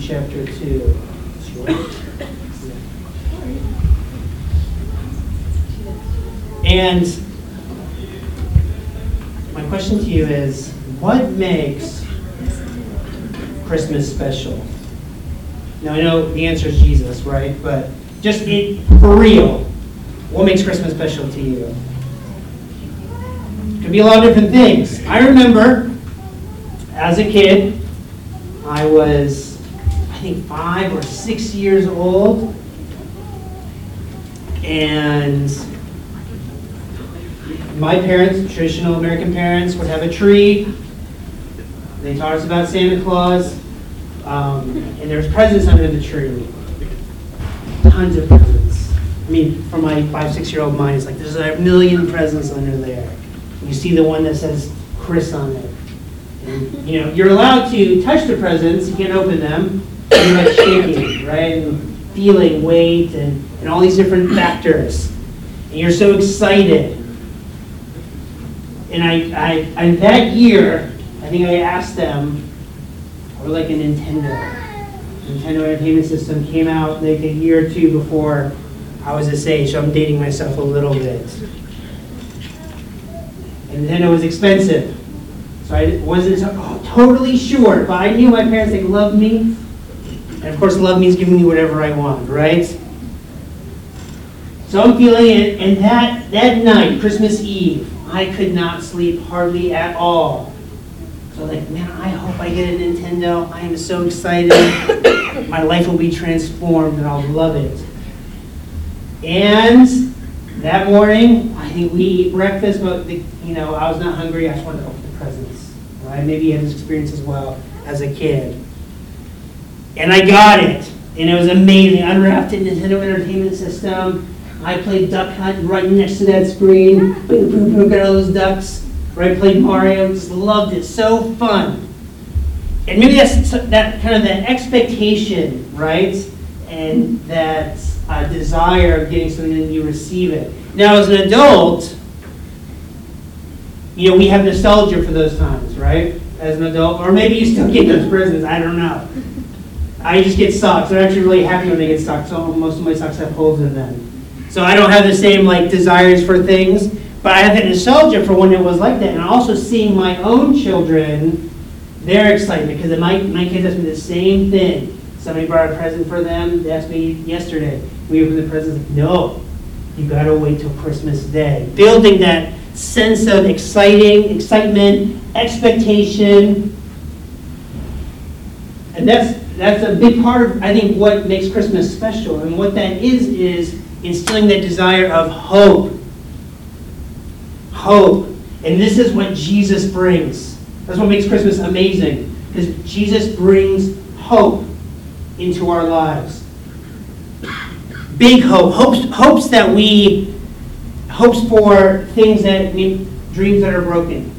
Chapter 2. And my question to you is what makes Christmas special? Now, I know the answer is Jesus, right? But just it, for real, what makes Christmas special to you? Could be a lot of different things. I remember as a kid, I was, I think, five or six years old. And my parents, traditional American parents, would have a tree. They taught us about Santa Claus. Um, and there was presents under the tree. Tons of presents. I mean, for my five, six year old mind, it's like there's a million presents under there. You see the one that says Chris on it. And, you know, you're allowed to touch the presents, you can't open them. You're like shaking, right? And feeling weight and, and all these different factors. And you're so excited. And I, I, and that year, I think I asked them, or like a Nintendo. Nintendo Entertainment System came out like a year or two before I was this age, so I'm dating myself a little bit. And Nintendo was expensive. So I wasn't oh, totally sure, but I knew my parents, they loved me. And of course, love means giving me whatever I want, right? So I'm feeling it, and that, that night, Christmas Eve, I could not sleep hardly at all. So like, man, I hope I get a Nintendo. I am so excited. My life will be transformed and I'll love it. And that morning, I think we eat breakfast, but the, you know, I was not hungry. I just wanted to open the presents. Right? Maybe you had this experience as well as a kid. And I got it. And it was amazing. I Unwrapped it Nintendo Entertainment System. I played Duck Hunt right next to that screen. Boom, boom, boom, got all those ducks. Right, played Mario, just loved it. So fun. And maybe that's that kind of that expectation, right? And that uh, desire of getting something and you receive it. Now, as an adult, you know, we have nostalgia for those times, right? As an adult, or maybe you still get those presents. I don't know. I just get socks. I'm actually really happy when I get socks. So most of my socks have holes in them. So I don't have the same like desires for things, but I have that nostalgia for when it was like that. And also seeing my own children, their excitement, because my, my kids asked me the same thing. Somebody brought a present for them. They asked me yesterday. We opened the presents. No, you got to wait till Christmas Day. Building that sense of exciting, excitement, expectation. And that's that's a big part of I think what makes Christmas special. And what that is is instilling that desire of hope. Hope. And this is what Jesus brings. That's what makes Christmas amazing. Because Jesus brings hope into our lives. Big hope. Hopes, hopes that we, hopes for things that, dreams that are broken,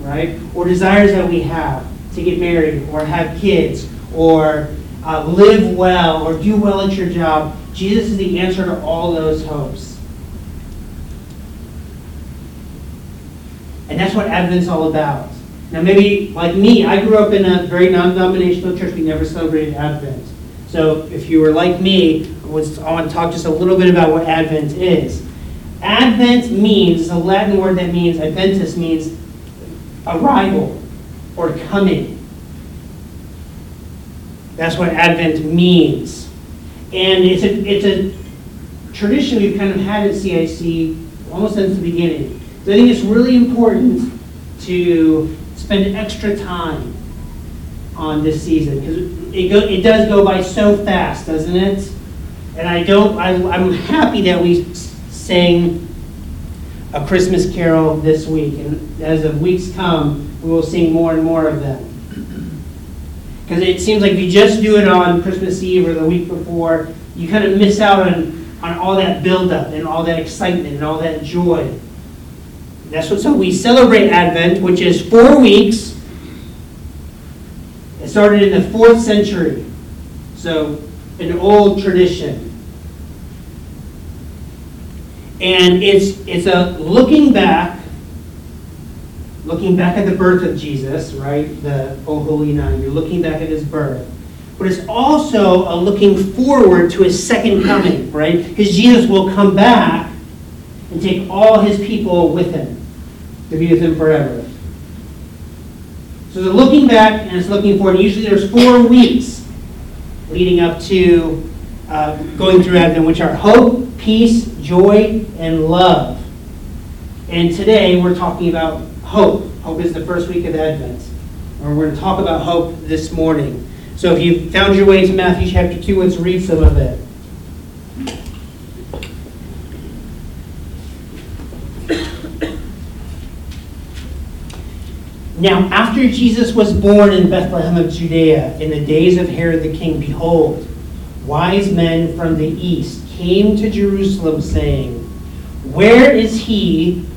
right? Or desires that we have to get married or have kids or uh, live well or do well at your job. Jesus is the answer to all those hopes. And that's what Advent's all about. Now, maybe like me, I grew up in a very non denominational church. We never celebrated Advent. So, if you were like me, I want to talk just a little bit about what Advent is. Advent means, it's a Latin word that means, Adventus means arrival or coming. That's what Advent means. And it's a, it's a tradition we've kind of had at CIC almost since the beginning. So I think it's really important to spend extra time on this season because it, go, it does go by so fast, doesn't it? And I don't, I, I'm happy that we sang a Christmas carol this week. And as the weeks come, we will sing more and more of them. Because it seems like if you just do it on Christmas Eve or the week before, you kind of miss out on, on all that buildup and all that excitement and all that joy. That's what so we celebrate Advent, which is four weeks. It started in the fourth century. So an old tradition. And it's it's a looking back looking back at the birth of Jesus, right? The O Holy Night. You're looking back at his birth. but it's also a looking forward to his second coming, right? Because Jesus will come back and take all his people with him to be with him forever. So they're looking back and it's looking forward. Usually there's four weeks leading up to uh, going through Advent, which are hope, peace, joy, and love. And today we're talking about hope. Hope is the first week of Advent. Or we're going to talk about hope this morning. So if you found your way to Matthew chapter 2, let's read some of it. Now, after Jesus was born in Bethlehem of Judea in the days of Herod the king, behold, wise men from the east came to Jerusalem, saying, Where is he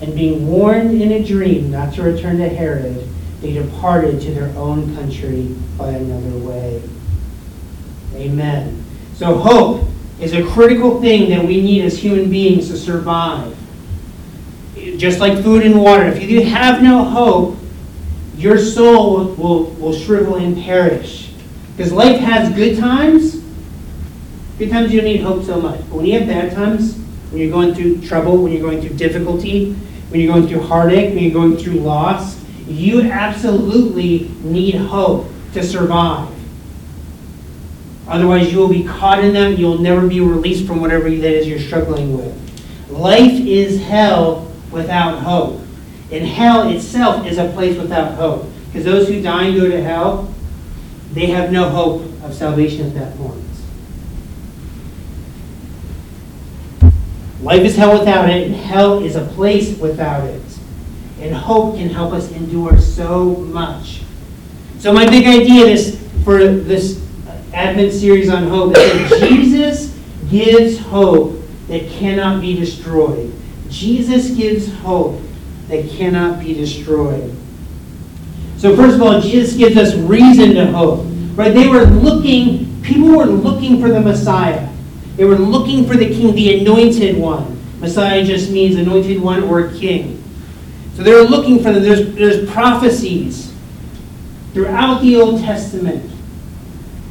And being warned in a dream not to return to Herod, they departed to their own country by another way. Amen. So, hope is a critical thing that we need as human beings to survive just like food and water. If you have no hope, your soul will, will shrivel and perish. Because life has good times. Good times you don't need hope so much. But when you have bad times, when you're going through trouble, when you're going through difficulty, when you're going through heartache, when you're going through loss, you absolutely need hope to survive. Otherwise, you will be caught in them. You'll never be released from whatever that is you're struggling with. Life is hell without hope. And hell itself is a place without hope. Because those who die and go to hell, they have no hope of salvation at that point. Life is hell without it, and hell is a place without it. And hope can help us endure so much. So my big idea this for this Advent series on hope is that Jesus gives hope that cannot be destroyed. Jesus gives hope that cannot be destroyed. So first of all, Jesus gives us reason to hope. Right? They were looking, people were looking for the Messiah. They were looking for the king, the anointed one. Messiah just means anointed one or king. So they were looking for them. There's, there's prophecies throughout the Old Testament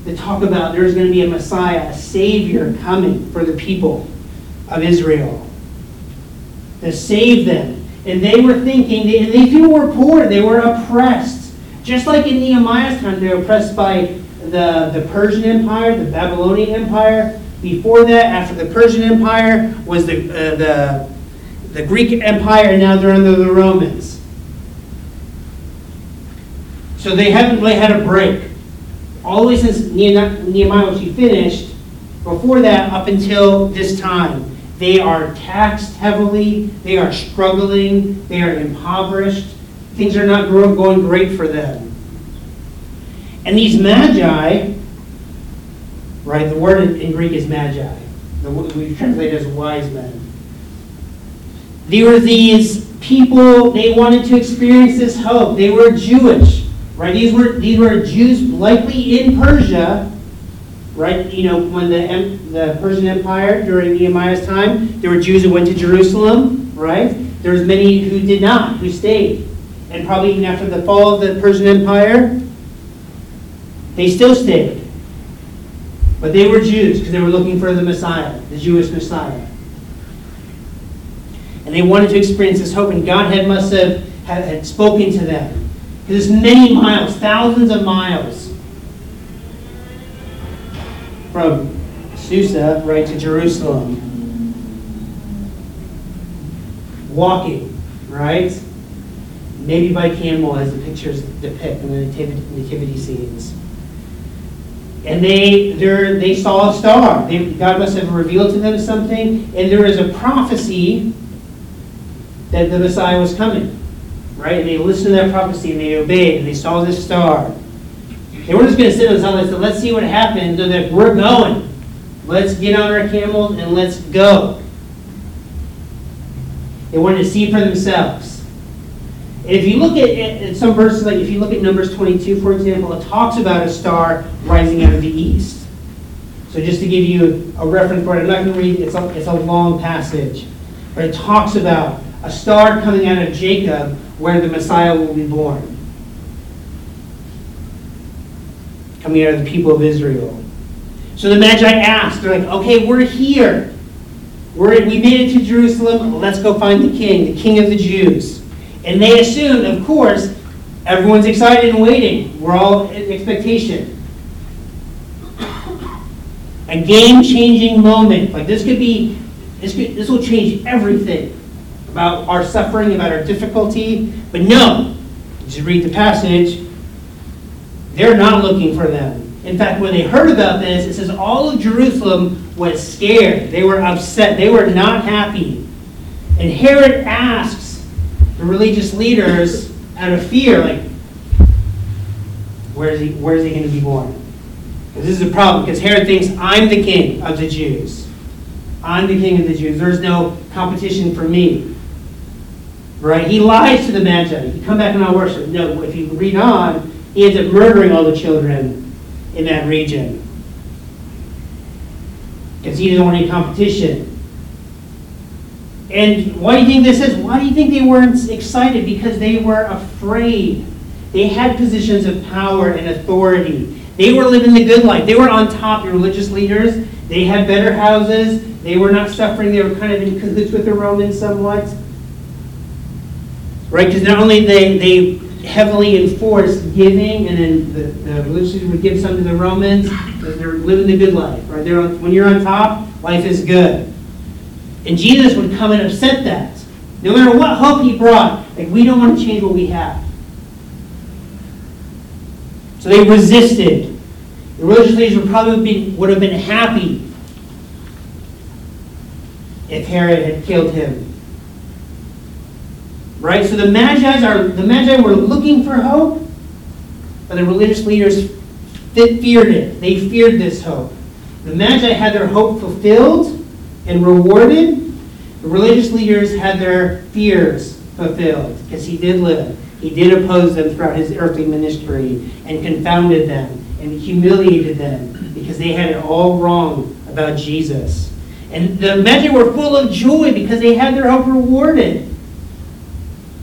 that talk about there's going to be a Messiah, a Savior coming for the people of Israel to save them. And they were thinking, they, they too were poor, they were oppressed. Just like in Nehemiah's time, they were oppressed by the, the Persian Empire, the Babylonian Empire. Before that, after the Persian Empire, was the, uh, the, the Greek Empire, and now they're under the Romans. So they haven't really had a break. All the way since Nehemiah was finished, before that, up until this time. They are taxed heavily. They are struggling. They are impoverished. Things are not going great for them. And these magi, right, the word in Greek is magi. We translate as wise men. They were these people, they wanted to experience this hope. They were Jewish, right? These were, these were Jews likely in Persia right? You know, when the, the Persian Empire during Nehemiah's time, there were Jews who went to Jerusalem, right? There was many who did not, who stayed. And probably even after the fall of the Persian Empire, they still stayed. But they were Jews because they were looking for the Messiah, the Jewish Messiah. And they wanted to experience this hope, and God had must have had, had spoken to them. Because it's many miles, thousands of miles from Susa right to Jerusalem. Walking, right? Maybe by camel, as the pictures depict in the nativity, nativity scenes. And they they saw a star. They, God must have revealed to them something, and there is a prophecy that the Messiah was coming. Right? And they listened to that prophecy and they obeyed and they saw this star. They weren't just going to sit on the side and said, let's see what happens. And they're, we're going. Let's get on our camels and let's go. They wanted to see for themselves. If you look at, at some verses, like if you look at Numbers 22, for example, it talks about a star rising out of the east. So just to give you a reference for it, I'm not going to read, it's a, it's a long passage. But it talks about a star coming out of Jacob where the Messiah will be born. Coming out of the people of Israel. So the Magi asked, they're like, okay, we're here. We're, we made it to Jerusalem. Let's go find the king, the king of the Jews. And they assumed, of course, everyone's excited and waiting. We're all in expectation. A game changing moment. Like this could be, this, could, this will change everything about our suffering, about our difficulty. But no, just read the passage. They're not looking for them. In fact, when they heard about this, it says all of Jerusalem was scared. They were upset. They were not happy. And Herod asks the religious leaders out of fear, like, where is he, where is he going to be born? This is a problem, because Herod thinks, I'm the king of the Jews. I'm the king of the Jews. There's no competition for me. Right? He lies to the Magi. You come back and I'll worship. No, if you read on, he ends up murdering all the children in that region. Because he doesn't want any competition. And why do you think this is? Why do you think they weren't excited? Because they were afraid. They had positions of power and authority. They were living the good life. They were on top, the religious leaders. They had better houses. They were not suffering. They were kind of in cahoots with the Romans somewhat. Right? Because not only they, they heavily enforced giving, and then the, the religious leaders would give some to the Romans, they're living the good life. Right? They're when you're on top, life is good. And Jesus would come and upset that. No matter what hope he brought, like we don't want to change what we have. So they resisted. The religious leaders would probably would have been happy if Herod had killed him. Right? So the Magi are the Magi were looking for hope, but the religious leaders feared it. They feared this hope. The Magi had their hope fulfilled and rewarded. The religious leaders had their fears fulfilled because he did live. He did oppose them throughout his earthly ministry and confounded them and humiliated them because they had it all wrong about Jesus. And the Magi were full of joy because they had their hope rewarded.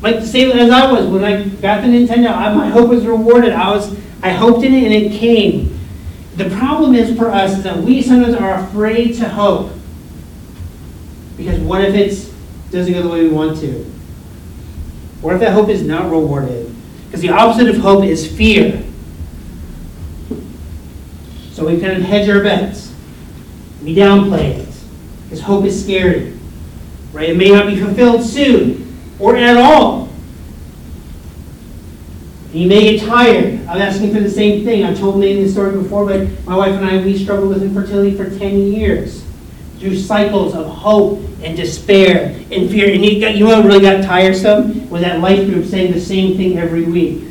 Like the same as I was when I got the Nintendo, I, my hope was rewarded. I was I hoped in it and it came. The problem is for us is that we sometimes are afraid to hope. Because what if it doesn't go the way we want to? What if that hope is not rewarded? Because the opposite of hope is fear. So we kind of hedge our bets. We downplay it. Because hope is scary. Right? It may not be fulfilled soon or at all. And you may get tired of asking for the same thing. I've told Nathan this story before, but my wife and I, we struggled with infertility for 10 years. Through cycles of hope and despair and fear. And you, got, you know what really got tiresome? Was that life group saying the same thing every week.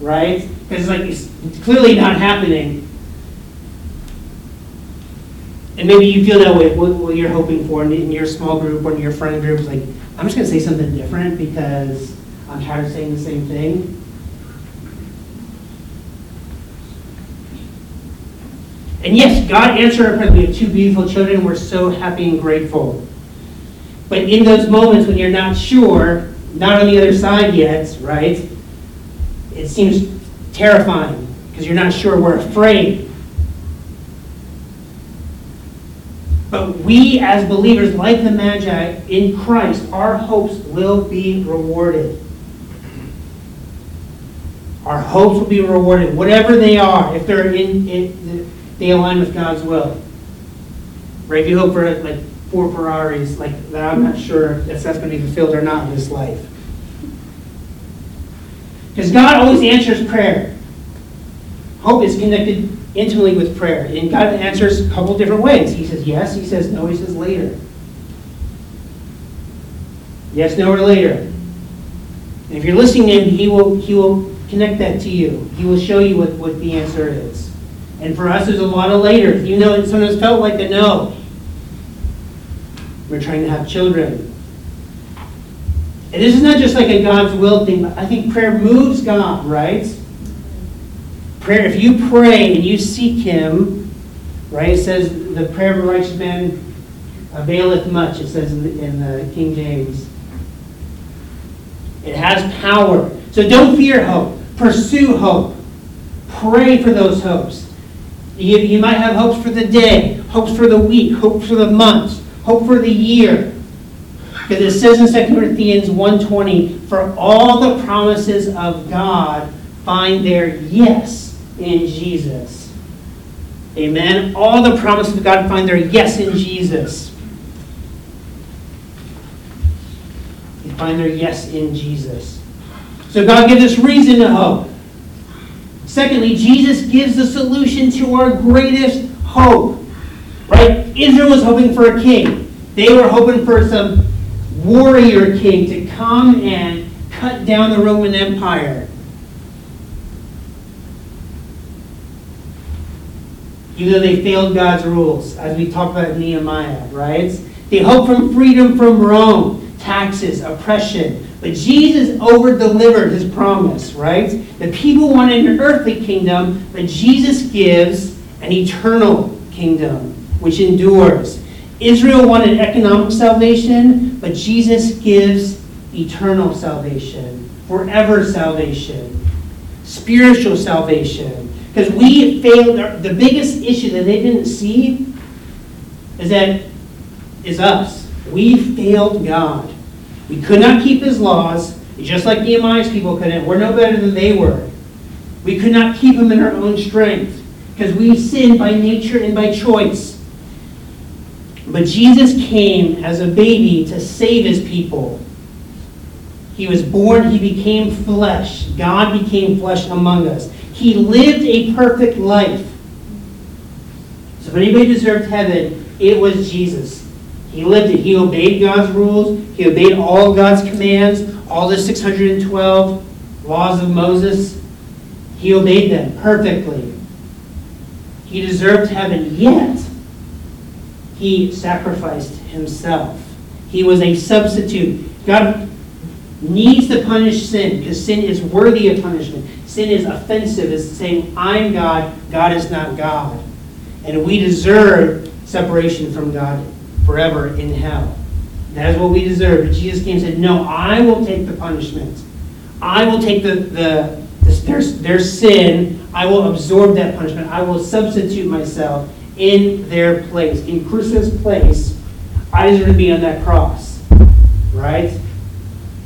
Right? Because it's like it's clearly not happening. And maybe you feel that way, what, what you're hoping for in, your small group or in your friend group. It's like, I'm just going to say something different because I'm tired of saying the same thing. And yes, God answered our prayers. We have two beautiful children. We're so happy and grateful. But in those moments when you're not sure, not on the other side yet, right? It seems terrifying because you're not sure. We're afraid. But we, as believers, like the Magi in Christ, our hopes will be rewarded. Our hopes will be rewarded, whatever they are, if they're in, in they align with God's will. Right? If you hope for like four Ferraris, like that, I'm not sure if that's going to be fulfilled or not in this life. Because God always answers prayer. Hope is connected intimately with prayer. And God answers a couple different ways. He says yes, he says no, he says later. Yes, no, or later. And if you're listening in, he will, he will connect that to you. He will show you what, what the answer is. And for us, there's a lot of later. You know, it sometimes felt like a no. We're trying to have children. And this is not just like a God's will thing, but I think prayer moves God, right? Prayer, if you pray and you seek Him, right, it says the prayer of a righteous man availeth much, it says in the, in the King James. It has power. So don't fear hope. Pursue hope. Pray for those hopes. You, you might have hopes for the day, hopes for the week, hopes for the months, hope for the year. Because it says in 2 Corinthians 1.20, for all the promises of God find their yes in Jesus. Amen. All the promises of God find their yes in Jesus. They find their yes in Jesus. So God gives us reason to hope. Secondly, Jesus gives the solution to our greatest hope. Right? Israel was hoping for a king. They were hoping for some warrior king to come and cut down the Roman Empire. Even though they failed God's rules, as we talked about in Nehemiah, right? They hoped for freedom from Rome, taxes, oppression, but Jesus over delivered his promise, right? The people wanted an earthly kingdom, but Jesus gives an eternal kingdom which endures. Israel wanted economic salvation, but Jesus gives eternal salvation, forever salvation, spiritual salvation. Because we failed, the biggest issue that they didn't see is that is us. We failed God. We could not keep his laws, just like Nehemiah's people couldn't. We're no better than they were. We could not keep them in our own strength because we sinned by nature and by choice. But Jesus came as a baby to save his people. He was born, he became flesh. God became flesh among us. He lived a perfect life. So if anybody deserved heaven, it was Jesus. He lived it. He obeyed God's rules. He obeyed all God's commands, all the 612 laws of Moses. He obeyed them perfectly. He deserved heaven, yet he sacrificed himself. He was a substitute. God needs to punish sin because sin is worthy of punishment. Sin is offensive. It's saying, I'm God, God is not God. And we deserve separation from God forever in hell. That is what we deserve. But Jesus came and said, No, I will take the punishment. I will take the, the, the their, their sin. I will absorb that punishment. I will substitute myself in their place. In Christ's place, I deserve to be on that cross. Right?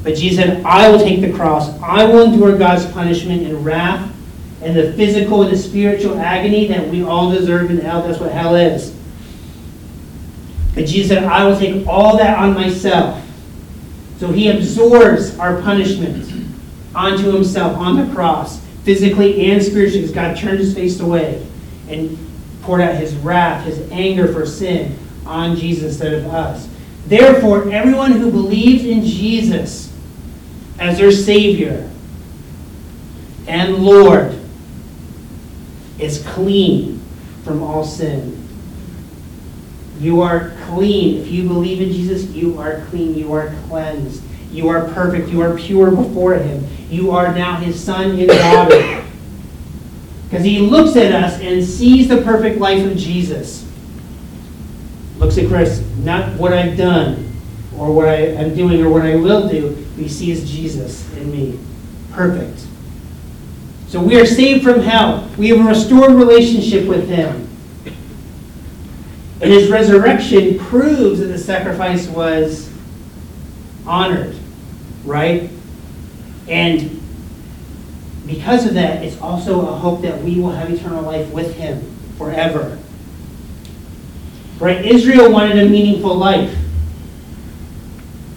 But Jesus said, I will take the cross. I will endure God's punishment and wrath and the physical and the spiritual agony that we all deserve in hell. That's what hell is. And Jesus said, I will take all that on myself. So he absorbs our punishment onto himself on the cross, physically and spiritually, because God turned his face away and poured out his wrath, his anger for sin on Jesus instead of us. Therefore, everyone who believes in Jesus as their Savior and Lord is clean from all sin. You are clean. If you believe in Jesus, you are clean. You are cleansed. You are perfect. You are pure before Him. You are now His son and daughter. Because he looks at us and sees the perfect life of Jesus. Looks at Chris, not what I've done or what I am doing or what I will do. He sees Jesus in me. Perfect. So we are saved from hell. We have a restored relationship with him. And his resurrection proves that the sacrifice was honored, right? And because of that, it's also a hope that we will have eternal life with him forever. Right? Israel wanted a meaningful life.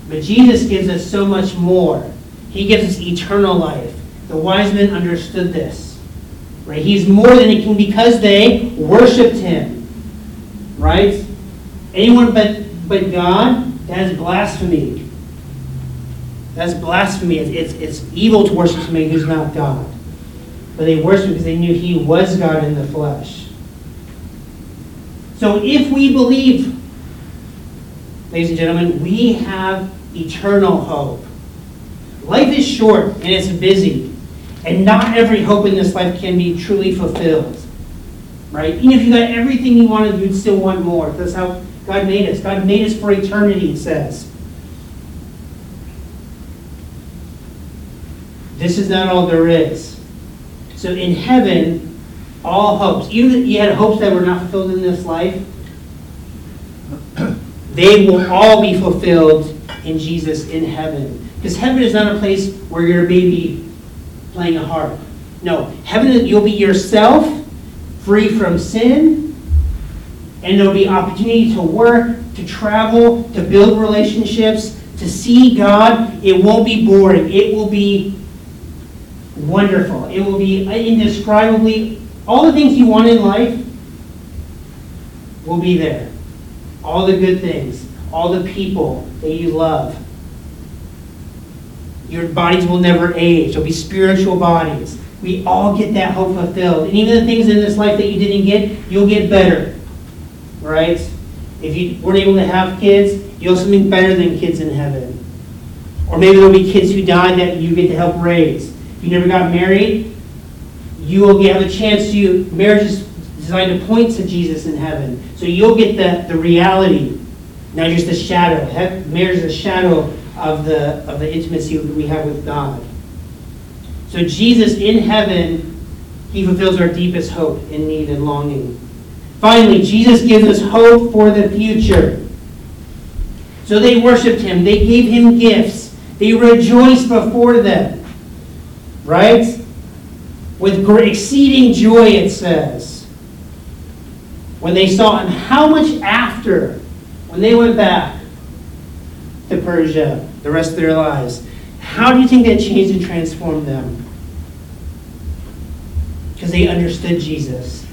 But Jesus gives us so much more. He gives us eternal life. The wise men understood this. Right? He's more than a king because they worshiped him. Right? Anyone but, but God, that is blasphemy. That's blasphemy. It's, it's, it's evil to worship somebody who's not God. But they worshiped because they knew he was God in the flesh. So if we believe, ladies and gentlemen, we have eternal hope. Life is short and it's busy. And not every hope in this life can be truly fulfilled. Right? Even if you got everything you wanted, you'd still want more. That's how God made us. God made us for eternity, it says. This is not all there is. So in heaven, all hopes, even if you had hopes that were not fulfilled in this life, they will all be fulfilled in Jesus in heaven. Because heaven is not a place where you're a baby playing a harp. No, heaven, you'll be yourself, free from sin, and there'll be opportunity to work, to travel, to build relationships, to see God. It won't be boring. It will be wonderful. It will be indescribably, all the things you want in life will be there. All the good things, all the people that you love. Your bodies will never age. They'll be spiritual bodies. We all get that hope fulfilled. And even the things in this life that you didn't get, you'll get better. Right? If you weren't able to have kids, you'll have something better than kids in heaven. Or maybe there'll be kids who died that you get to help raise. If you never got married, you will have a chance to, marriage is designed to point to Jesus in heaven. So you'll get the, the reality, not just the shadow. Marriage is a shadow of the, of the intimacy we have with God. So Jesus in heaven, he fulfills our deepest hope and need and longing. Finally, Jesus gives us hope for the future. So they worshiped him. They gave him gifts. They rejoiced before them. Right? With great, exceeding joy, it says. When they saw him, how much after, when they went back to Persia, the rest of their lives, how do you think that changed and transformed them? Because they understood Jesus.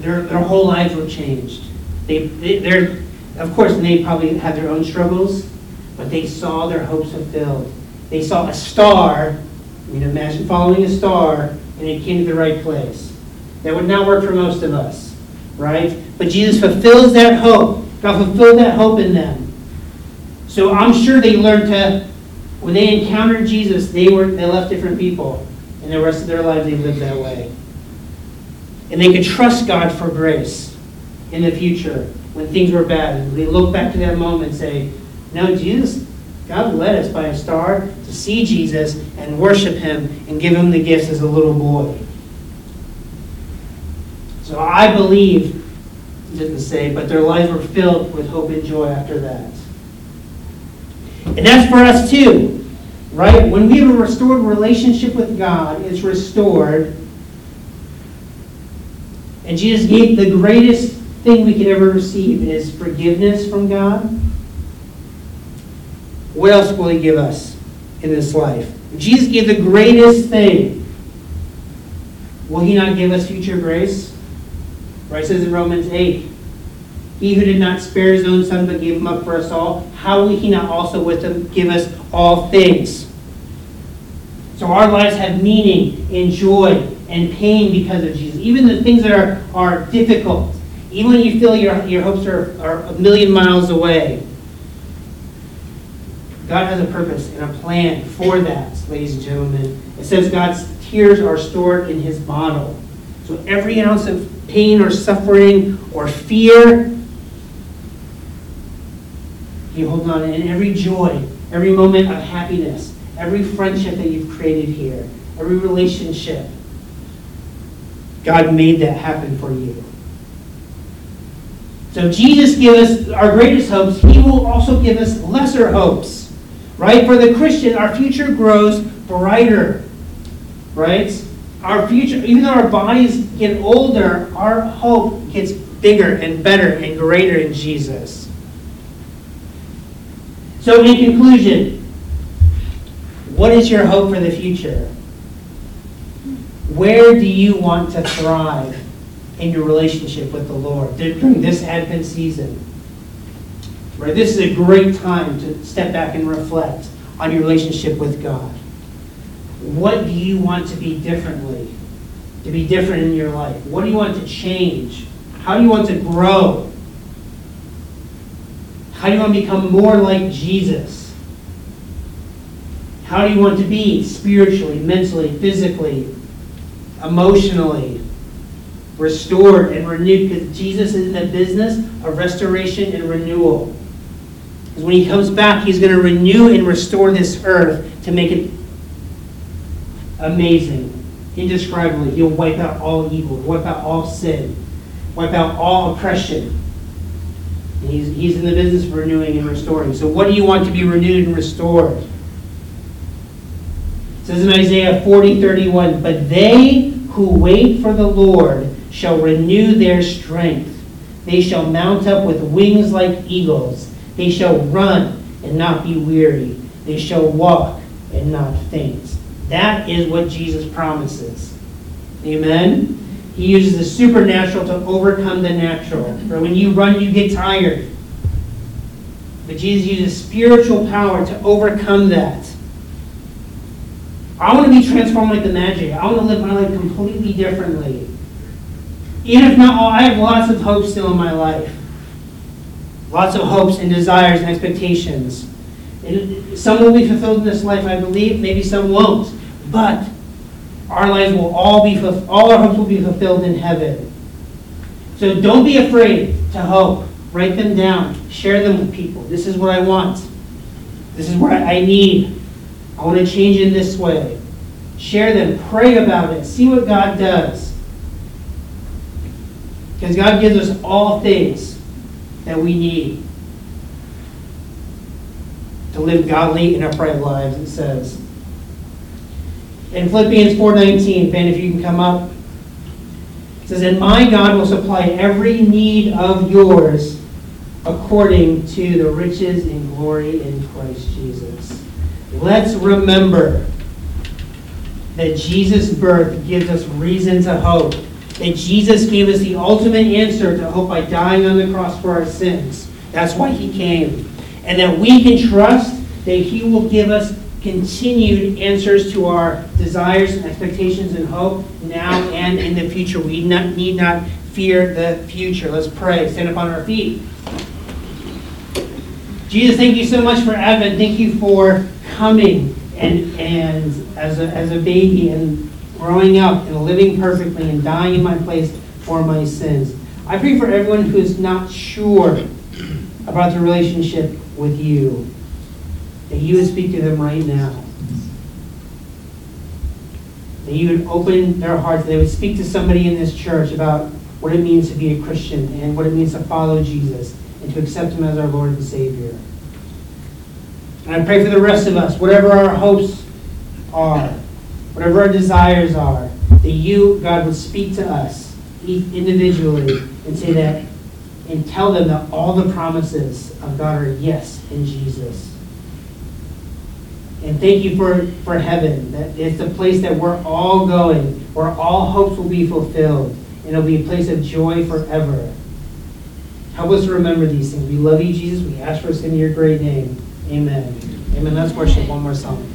Their, their whole lives were changed. They, they, they're, of course, they probably had their own struggles, but they saw their hopes fulfilled. They saw a star I mean, imagine following a star and it came to the right place. That would not work for most of us, right? But Jesus fulfills that hope. God fulfilled that hope in them. So I'm sure they learned to, when they encountered Jesus, they were they left different people. And the rest of their lives they lived that way. And they could trust God for grace in the future when things were bad. And they look back to that moment and say, No, Jesus, God led us by a star to see Jesus and worship him and give him the gifts as a little boy. So I believe, didn't say, but their lives were filled with hope and joy after that. And that's for us too, right? When we have a restored relationship with God, it's restored. And Jesus gave the greatest thing we could ever receive is forgiveness from God what else will he give us in this life? Jesus gave the greatest thing. Will he not give us future grace? Right, it says in Romans 8, he who did not spare his own son but gave him up for us all, how will he not also with him give us all things? So our lives have meaning and joy and pain because of Jesus. Even the things that are, are difficult, even when you feel your, your hopes are, are a million miles away, God has a purpose and a plan for that, ladies and gentlemen. It says God's tears are stored in his bottle. So every ounce of pain or suffering or fear, he holds on, and every joy, every moment of happiness, every friendship that you've created here, every relationship, God made that happen for you. So Jesus gives us our greatest hopes. He will also give us lesser hopes. Right? For the Christian, our future grows brighter. Right? Our future, even though our bodies get older, our hope gets bigger and better and greater in Jesus. So, in conclusion, what is your hope for the future? Where do you want to thrive in your relationship with the Lord during this Advent season? Right? This is a great time to step back and reflect on your relationship with God. What do you want to be differently? To be different in your life? What do you want to change? How do you want to grow? How do you want to become more like Jesus? How do you want to be spiritually, mentally, physically, emotionally restored and renewed? Because Jesus is in the business of restoration and renewal. Because when he comes back, he's going to renew and restore this earth to make it amazing, indescribably. He'll wipe out all evil, wipe out all sin, wipe out all oppression. And he's, he's in the business of renewing and restoring. So, what do you want to be renewed and restored? Says in Isaiah 40 31, But they who wait for the Lord shall renew their strength. They shall mount up with wings like eagles. They shall run and not be weary. They shall walk and not faint. That is what Jesus promises. Amen? He uses the supernatural to overcome the natural. For when you run, you get tired. But Jesus uses spiritual power to overcome that. I want to be transformed like the Magi. I want to live my life completely differently. Even if not all, I have lots of hopes still in my life. Lots of hopes and desires and expectations. And some will be fulfilled in this life, I believe. Maybe some won't. But our lives will all be, all our hopes will be fulfilled in heaven. So don't be afraid to hope. Write them down. Share them with people. This is what I want. This is what I need. I want to change in this way. Share them. Pray about it. See what God does. Because God gives us all things that we need to live godly and upright lives, it says. In Philippians 4.19, Ben, if you can come up. It says, And my God will supply every need of yours according to the riches and glory in Christ Jesus. Let's remember that Jesus' birth gives us reason to hope. That Jesus gave us the ultimate answer to hope by dying on the cross for our sins. That's why he came. And that we can trust that he will give us continued answers to our desires and expectations and hope now and in the future. We not, need not fear the future. Let's pray. Stand up on our feet. Jesus, thank you so much for Advent. Thank you for coming and, and as, a, as a baby and growing up and living perfectly and dying in my place for my sins. I pray for everyone who's not sure about the relationship with you that you would speak to them right now. That you would open their hearts, they would speak to somebody in this church about what it means to be a Christian and what it means to follow Jesus and to accept Him as our Lord and Savior. And I pray for the rest of us, whatever our hopes are, whatever our desires are, that you, God, would speak to us individually and say that, and tell them that all the promises of God are yes in Jesus. And thank you for, for heaven, that it's the place that we're all going, where all hopes will be fulfilled, and it'll be a place of joy forever. Help us to remember these things. We love you, Jesus. We ask for us in your great name. Amen. Amen. Let's worship one more song.